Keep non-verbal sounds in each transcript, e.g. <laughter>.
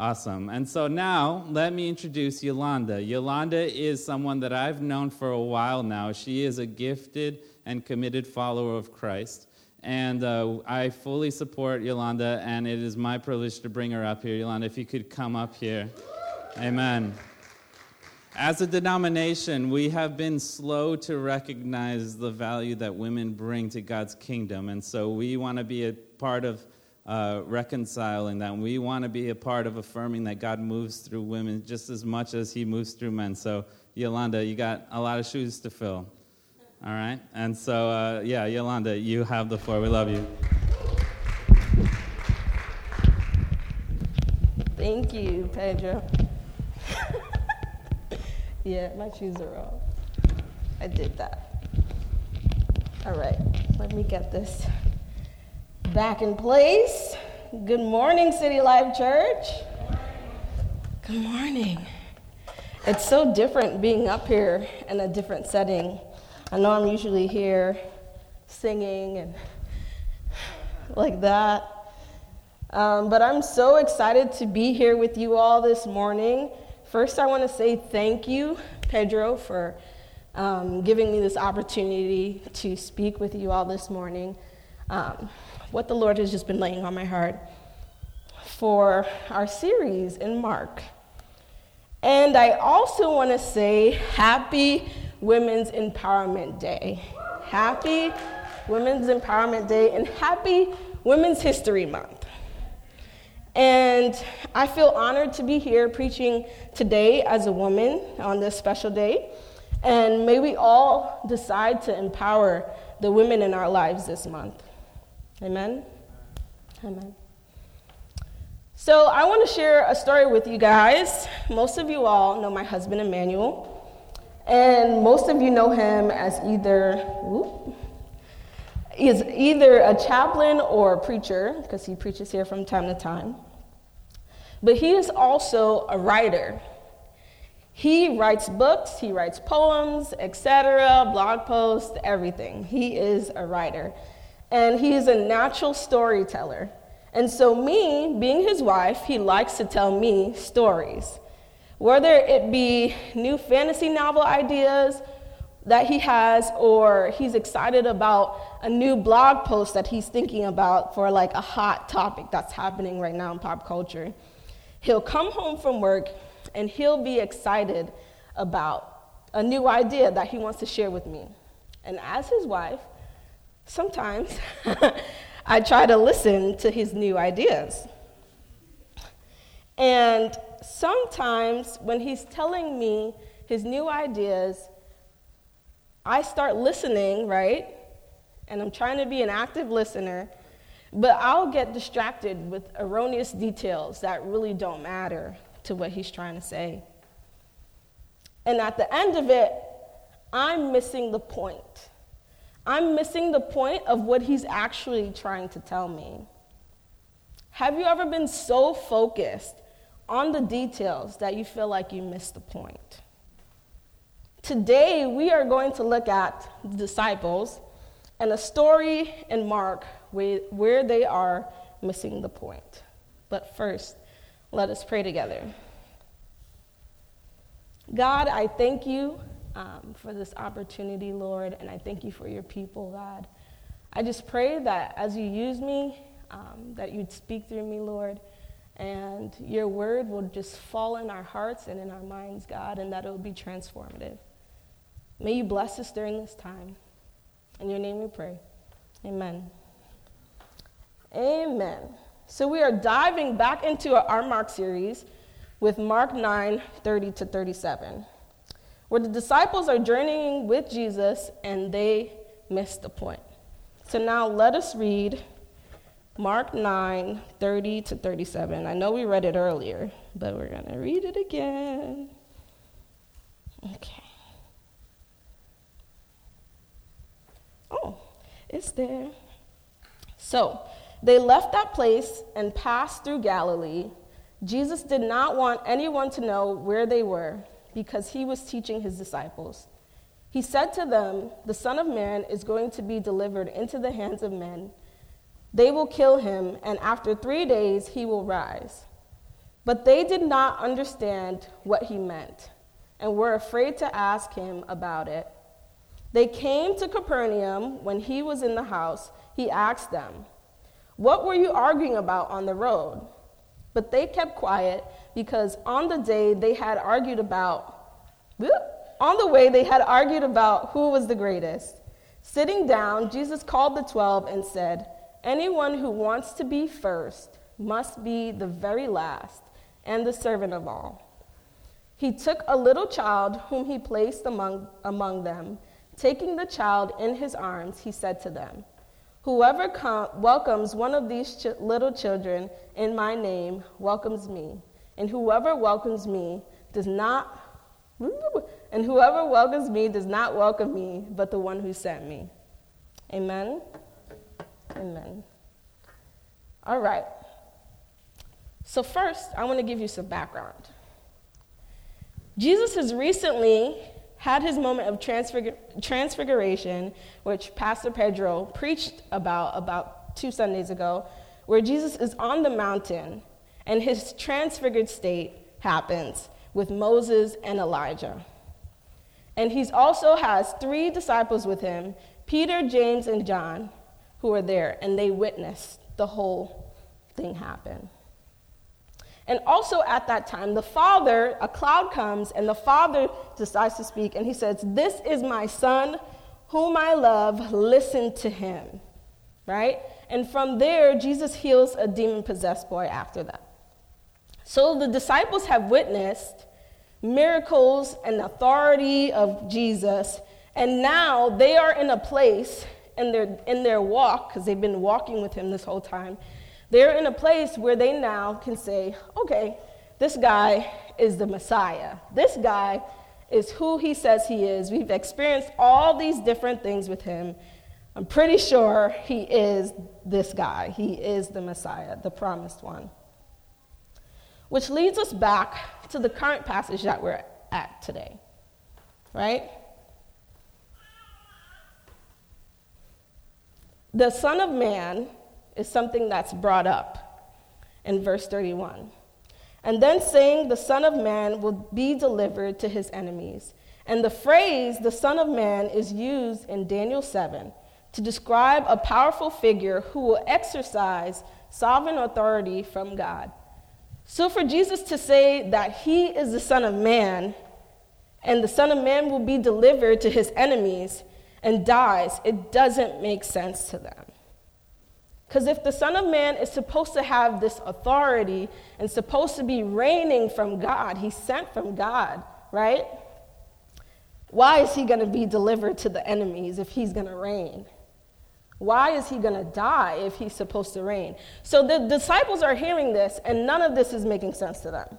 Awesome. And so now let me introduce Yolanda. Yolanda is someone that I've known for a while now. She is a gifted and committed follower of Christ. And uh, I fully support Yolanda, and it is my privilege to bring her up here. Yolanda, if you could come up here. Amen. As a denomination, we have been slow to recognize the value that women bring to God's kingdom. And so we want to be a part of uh, reconciling that. We want to be a part of affirming that God moves through women just as much as he moves through men. So, Yolanda, you got a lot of shoes to fill. All right? And so, uh, yeah, Yolanda, you have the floor. We love you. Thank you, Pedro. <laughs> yeah, my shoes are off. I did that. All right, let me get this back in place. Good morning, City Life Church. Good morning. It's so different being up here in a different setting. I know I'm usually here singing and like that. Um, but I'm so excited to be here with you all this morning. First, I want to say thank you, Pedro, for um, giving me this opportunity to speak with you all this morning. Um, what the Lord has just been laying on my heart for our series in Mark. And I also want to say happy Women's Empowerment Day. Happy Women's Empowerment Day and happy Women's History Month. And I feel honored to be here preaching today as a woman on this special day. And may we all decide to empower the women in our lives this month. Amen? Amen. So, I want to share a story with you guys. Most of you all know my husband, Emmanuel. And most of you know him as either, whoop, is either a chaplain or a preacher, because he preaches here from time to time. But he is also a writer. He writes books, he writes poems, etc., blog posts, everything. He is a writer. And he is a natural storyteller. And so, me, being his wife, he likes to tell me stories. Whether it be new fantasy novel ideas that he has, or he's excited about a new blog post that he's thinking about for like a hot topic that's happening right now in pop culture. He'll come home from work and he'll be excited about a new idea that he wants to share with me. And as his wife, sometimes <laughs> I try to listen to his new ideas. And sometimes when he's telling me his new ideas, I start listening, right? And I'm trying to be an active listener, but I'll get distracted with erroneous details that really don't matter to what he's trying to say. And at the end of it, I'm missing the point. I'm missing the point of what he's actually trying to tell me. Have you ever been so focused on the details that you feel like you missed the point? Today, we are going to look at the disciples and a story in Mark where they are missing the point. But first, let us pray together. God, I thank you um, for this opportunity, Lord, and I thank you for your people, God. I just pray that as you use me, um, that you'd speak through me, Lord, and your word will just fall in our hearts and in our minds, God, and that it will be transformative. May you bless us during this time. In your name we pray. Amen. Amen. So we are diving back into our Mark series with Mark 9 30 to 37 where the disciples are journeying with Jesus and they miss the point. So now let us read Mark 9 30 to 37. I know we read it earlier, but we're going to read it again. Okay. Oh, it's there. So they left that place and passed through Galilee. Jesus did not want anyone to know where they were because he was teaching his disciples. He said to them, The Son of Man is going to be delivered into the hands of men. They will kill him, and after three days he will rise. But they did not understand what he meant and were afraid to ask him about it. They came to Capernaum when he was in the house. He asked them, What were you arguing about on the road? But they kept quiet because on the day they had argued about, on the way they had argued about who was the greatest. Sitting down, Jesus called the twelve and said, Anyone who wants to be first must be the very last and the servant of all. He took a little child whom he placed among, among them. Taking the child in his arms, he said to them, Whoever com- welcomes one of these ch- little children in my name welcomes me, and whoever welcomes me does not and whoever welcomes me does not welcome me, but the one who sent me. Amen. Amen. All right. So, first, I want to give you some background. Jesus has recently had his moment of transfigur- transfiguration, which Pastor Pedro preached about about two Sundays ago, where Jesus is on the mountain and his transfigured state happens with Moses and Elijah. And he also has three disciples with him Peter, James, and John, who are there, and they witnessed the whole thing happen. And also at that time, the Father, a cloud comes, and the Father decides to speak, and he says, This is my Son, whom I love, listen to him. Right? And from there, Jesus heals a demon possessed boy after that. So the disciples have witnessed miracles and authority of Jesus, and now they are in a place in their, in their walk, because they've been walking with him this whole time, they're in a place where they now can say, okay, this guy is the Messiah. This guy is who he says he is. We've experienced all these different things with him. I'm pretty sure he is this guy. He is the Messiah, the promised one. Which leads us back to the current passage that we're at today, right? The Son of Man is something that's brought up in verse 31. And then saying, The Son of Man will be delivered to his enemies. And the phrase, the Son of Man, is used in Daniel 7 to describe a powerful figure who will exercise sovereign authority from God. So for Jesus to say that he is the Son of Man and the Son of Man will be delivered to his enemies and dies, it doesn't make sense to them. Because if the Son of Man is supposed to have this authority and supposed to be reigning from God, he's sent from God, right? Why is he going to be delivered to the enemies if he's going to reign? Why is he going to die if he's supposed to reign? So the disciples are hearing this, and none of this is making sense to them.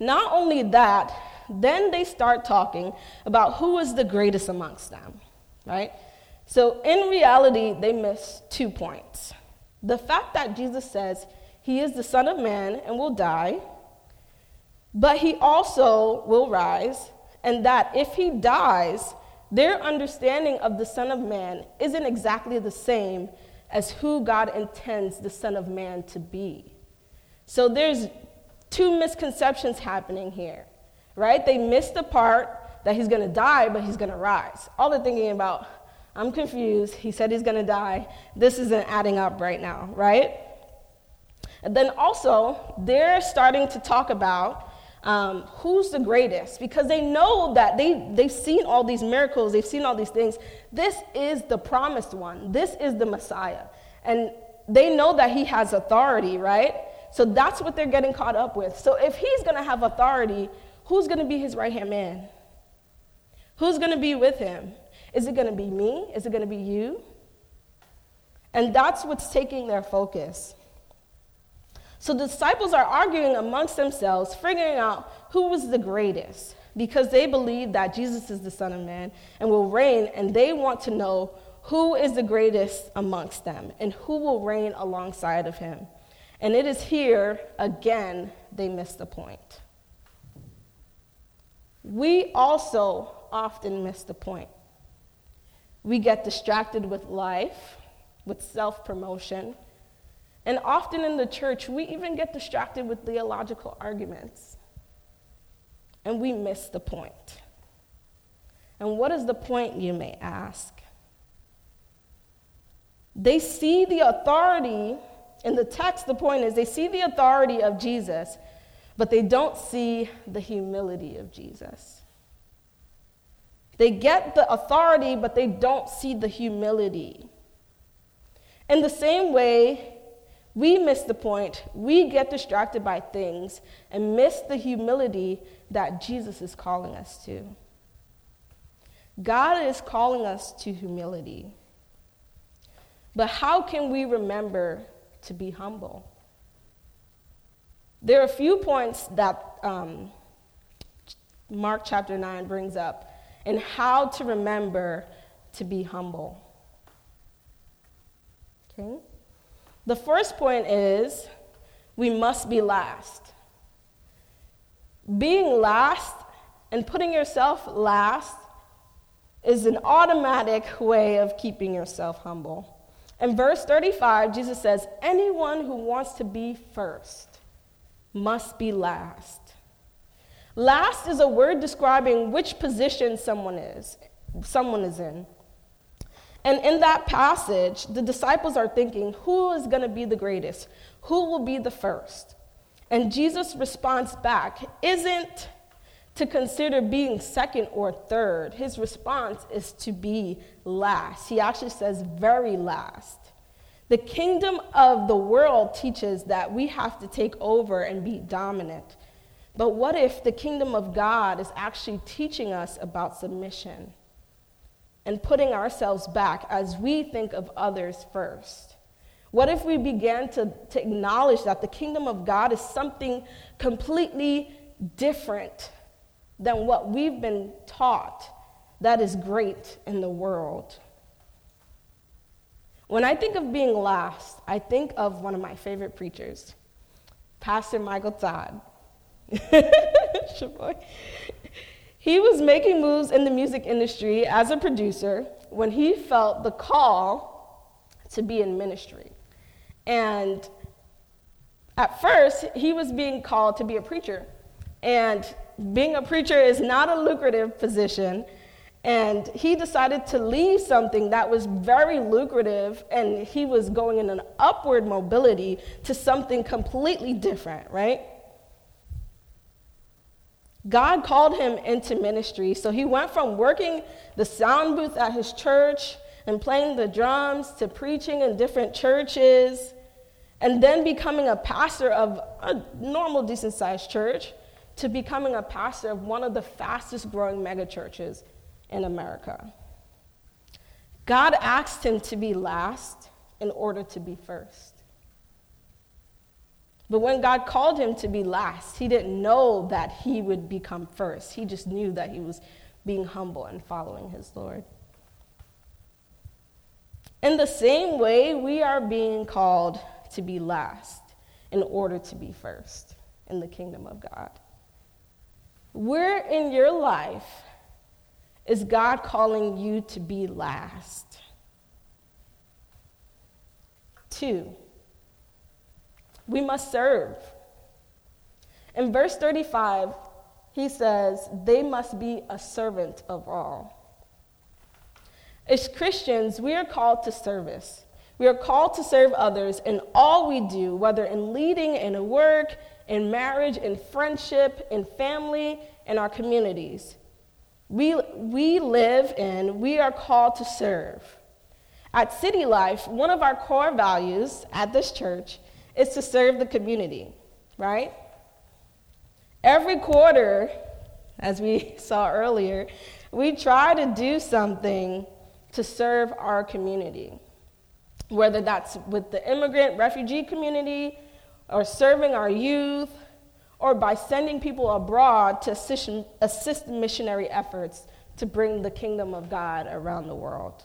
Not only that, then they start talking about who is the greatest amongst them, right? So, in reality, they miss two points. The fact that Jesus says he is the Son of Man and will die, but he also will rise, and that if he dies, their understanding of the Son of Man isn't exactly the same as who God intends the Son of Man to be. So, there's two misconceptions happening here, right? They miss the part that he's gonna die, but he's gonna rise. All they're thinking about I'm confused. He said he's going to die. This isn't adding up right now, right? And then also, they're starting to talk about um, who's the greatest because they know that they, they've seen all these miracles, they've seen all these things. This is the promised one, this is the Messiah. And they know that he has authority, right? So that's what they're getting caught up with. So if he's going to have authority, who's going to be his right hand man? Who's going to be with him? Is it going to be me? Is it going to be you? And that's what's taking their focus. So the disciples are arguing amongst themselves, figuring out who was the greatest, because they believe that Jesus is the Son of Man and will reign, and they want to know who is the greatest amongst them and who will reign alongside of him. And it is here, again, they miss the point. We also often miss the point. We get distracted with life, with self promotion, And often in the church, we even get distracted with theological arguments. And we miss the point. And what is the point, you may ask? They see the authority, in the text, the point is they see the authority of Jesus, but they don't see the humility of Jesus. They get the authority, but they don't see the humility. In the same way, we miss the point. We get distracted by things and miss the humility that Jesus is calling us to. God is calling us to humility. But how can we remember to be humble? There are a few points that um, Mark chapter 9 brings up and how to remember to be humble. Okay? The first point is we must be last. Being last and putting yourself last is an automatic way of keeping yourself humble. In verse 35, Jesus says, Anyone who wants to be first must be last. Last is a word describing which position someone is, someone is in. And in that passage, the disciples are thinking, who is going to be the greatest? Who will be the first? And Jesus' response back isn't to consider being second or third. His response is to be last. He actually says, very last. The kingdom of the world teaches that we have to take over and be dominant. But what if the kingdom of God is actually teaching us about submission and putting ourselves back as we think of others first? What if we began to, to acknowledge that the kingdom of God is something completely different than what we've been taught that is great in the world? When I think of being last, I think of one of my favorite preachers, Pastor Michael Todd. <laughs> he was making moves in the music industry as a producer when he felt the call to be in ministry. And at first, he was being called to be a preacher. And being a preacher is not a lucrative position. And he decided to leave something that was very lucrative and he was going in an upward mobility to something completely different, right? God called him into ministry. So he went from working the sound booth at his church and playing the drums to preaching in different churches and then becoming a pastor of a normal, decent sized church to becoming a pastor of one of the fastest growing megachurches in America. God asked him to be last in order to be first. But when God called him to be last, he didn't know that he would become first. He just knew that he was being humble and following his Lord. In the same way, we are being called to be last in order to be first in the kingdom of God. Where in your life is God calling you to be last? Two, we must serve. In verse 35, he says, they must be a servant of all. As Christians, we are called to service. We are called to serve others in all we do, whether in leading, in work, in marriage, in friendship, in family, in our communities. We, we live in, we are called to serve. At City Life, one of our core values at this church is to serve the community, right? Every quarter, as we <laughs> saw earlier, we try to do something to serve our community, whether that's with the immigrant refugee community, or serving our youth, or by sending people abroad to assist, assist missionary efforts to bring the kingdom of God around the world.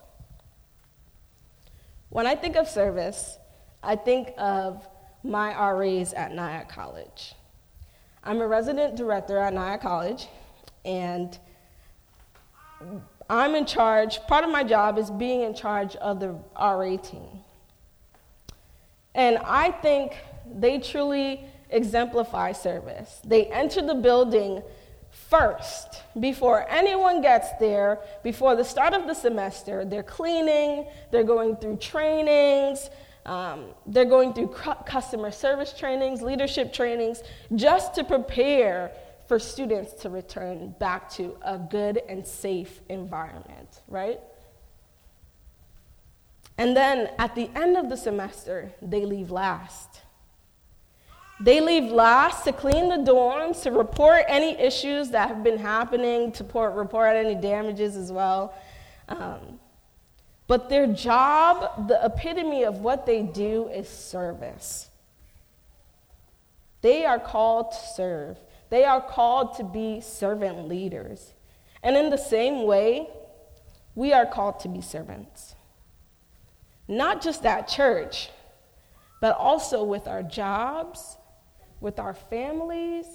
When I think of service, I think of my RAs at Nyack College. I'm a resident director at Nyack College, and I'm in charge, part of my job is being in charge of the RA team. And I think they truly exemplify service. They enter the building first before anyone gets there, before the start of the semester. They're cleaning, they're going through trainings, um, they're going through customer service trainings, leadership trainings, just to prepare for students to return back to a good and safe environment, right? And then at the end of the semester, they leave last. They leave last to clean the dorms, to report any issues that have been happening, to report, report any damages as well. Um, but their job, the epitome of what they do, is service. They are called to serve, they are called to be servant leaders. And in the same way, we are called to be servants. Not just at church, but also with our jobs with our families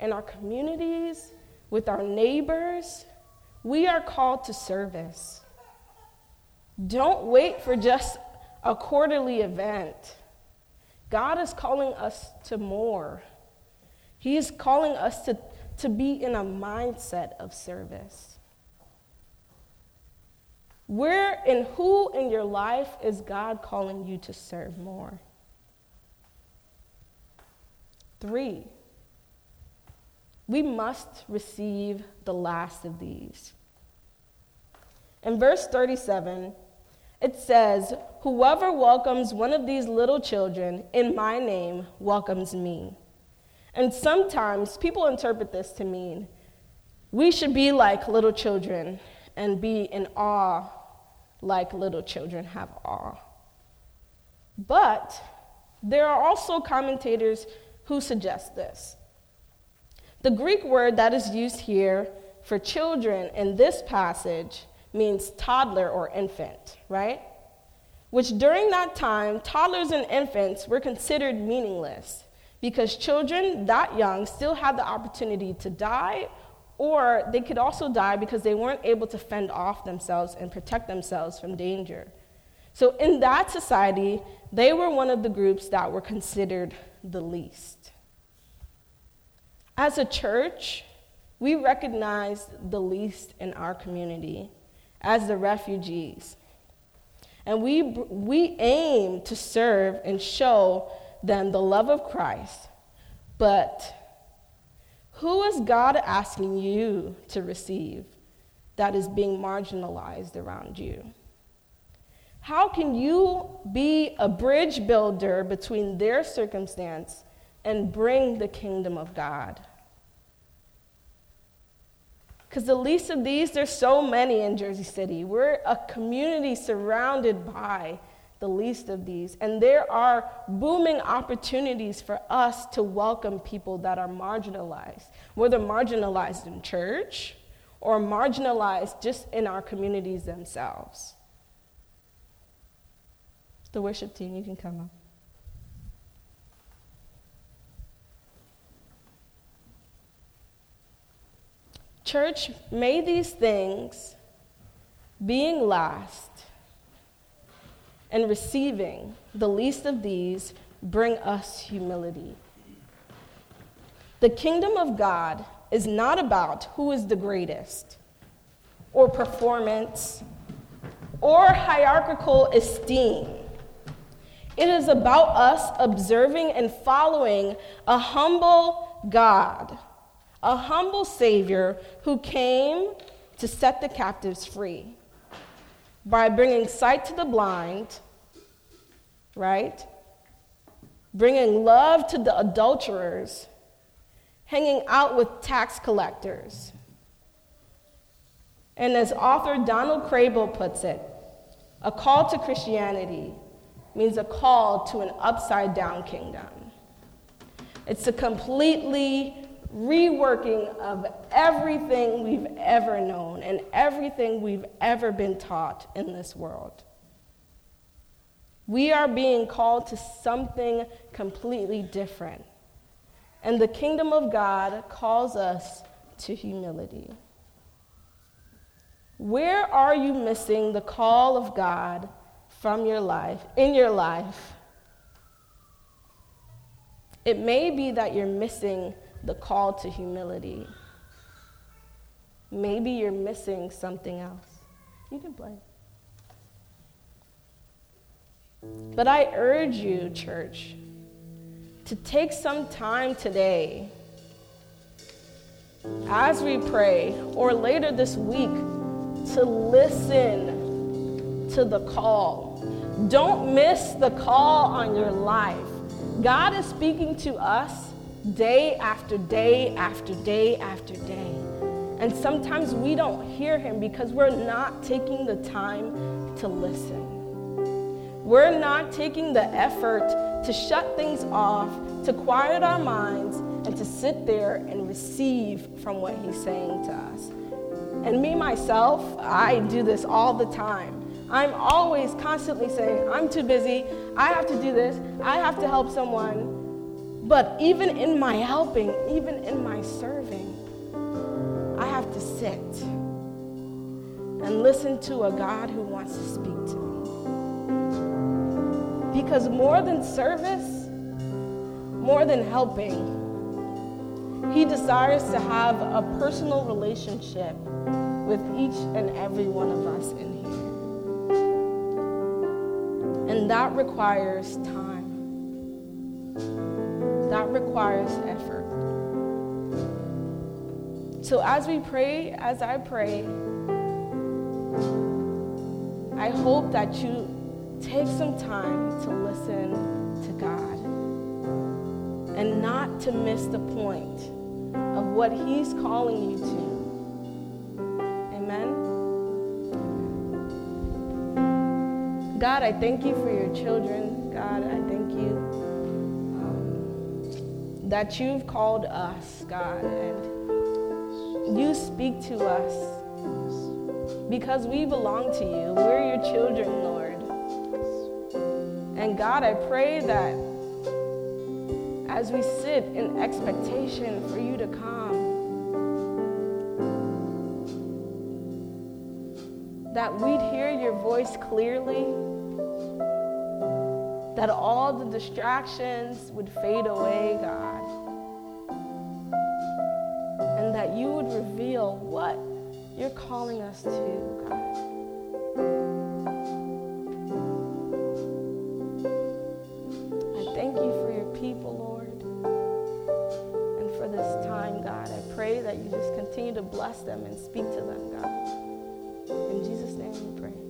and our communities, with our neighbors. We are called to service. Don't wait for just a quarterly event. God is calling us to more. He is calling us to, to be in a mindset of service. Where and who in your life is God calling you to serve more? Three, we must receive the last of these. In verse 37, it says, Whoever welcomes one of these little children in my name welcomes me. And sometimes people interpret this to mean we should be like little children and be in awe like little children have awe. But there are also commentators who suggest this. The Greek word that is used here for children in this passage means toddler or infant, right? Which during that time, toddlers and infants were considered meaningless because children that young still had the opportunity to die, or they could also die because they weren't able to fend off themselves and protect themselves from danger. So, in that society, they were one of the groups that were considered the least. As a church, we recognize the least in our community as the refugees. And we, we aim to serve and show them the love of Christ. But who is God asking you to receive that is being marginalized around you? How can you be a bridge builder between their circumstance and bring the kingdom of God? Because the least of these, there's so many in Jersey City. We're a community surrounded by the least of these. And there are booming opportunities for us to welcome people that are marginalized, whether marginalized in church or marginalized just in our communities themselves. The worship team, you can come up. Church, may these things, being last and receiving the least of these, bring us humility. The kingdom of God is not about who is the greatest, or performance, or hierarchical esteem. It is about us observing and following a humble God, a humble Savior who came to set the captives free by bringing sight to the blind, right? Bringing love to the adulterers, hanging out with tax collectors. And as author Donald Kraybill puts it, a call to Christianity means a call to an upside down kingdom. It's a completely reworking of everything we've ever known and everything we've ever been taught in this world. We are being called to something completely different. And the kingdom of God calls us to humility. Where are you missing the call of God from your life, in your life, It may be that you're missing the call to humility. Maybe you're missing something else. You can play. But I urge you, church, to take some time today as we pray or later this week to listen to the call. Don't miss the call on your life. God is speaking to us day after day after day after day. And sometimes we don't hear him because we're not taking the time to listen. We're not taking the effort to shut things off, to quiet our minds, and to sit there and receive from what he's saying to us. And me, myself, I do this all the time. I'm always constantly saying, I'm too busy, I have to do this, I have to help someone. But even in my helping, even in my serving, I have to sit and listen to a God who wants to speak to me. Because more than service, more than helping, he desires to have a personal relationship with each and every one of us in here. And that requires time, requires effort. So as we pray, as I pray, I hope that you take some time to listen to God and not to miss the point of what He's calling you to. Amen. God, I thank you for your children. God, I that you've called us, God, and you speak to us because we belong to you. We're your children, Lord. And God, I pray that as we sit in expectation for you to come, that we'd hear your voice clearly, that all the distractions would fade away, God, you would reveal what you're calling us to, God. I thank you for your people, Lord, and for this time, God. I pray that you just continue to bless them and speak to them, God. In Jesus' name we pray.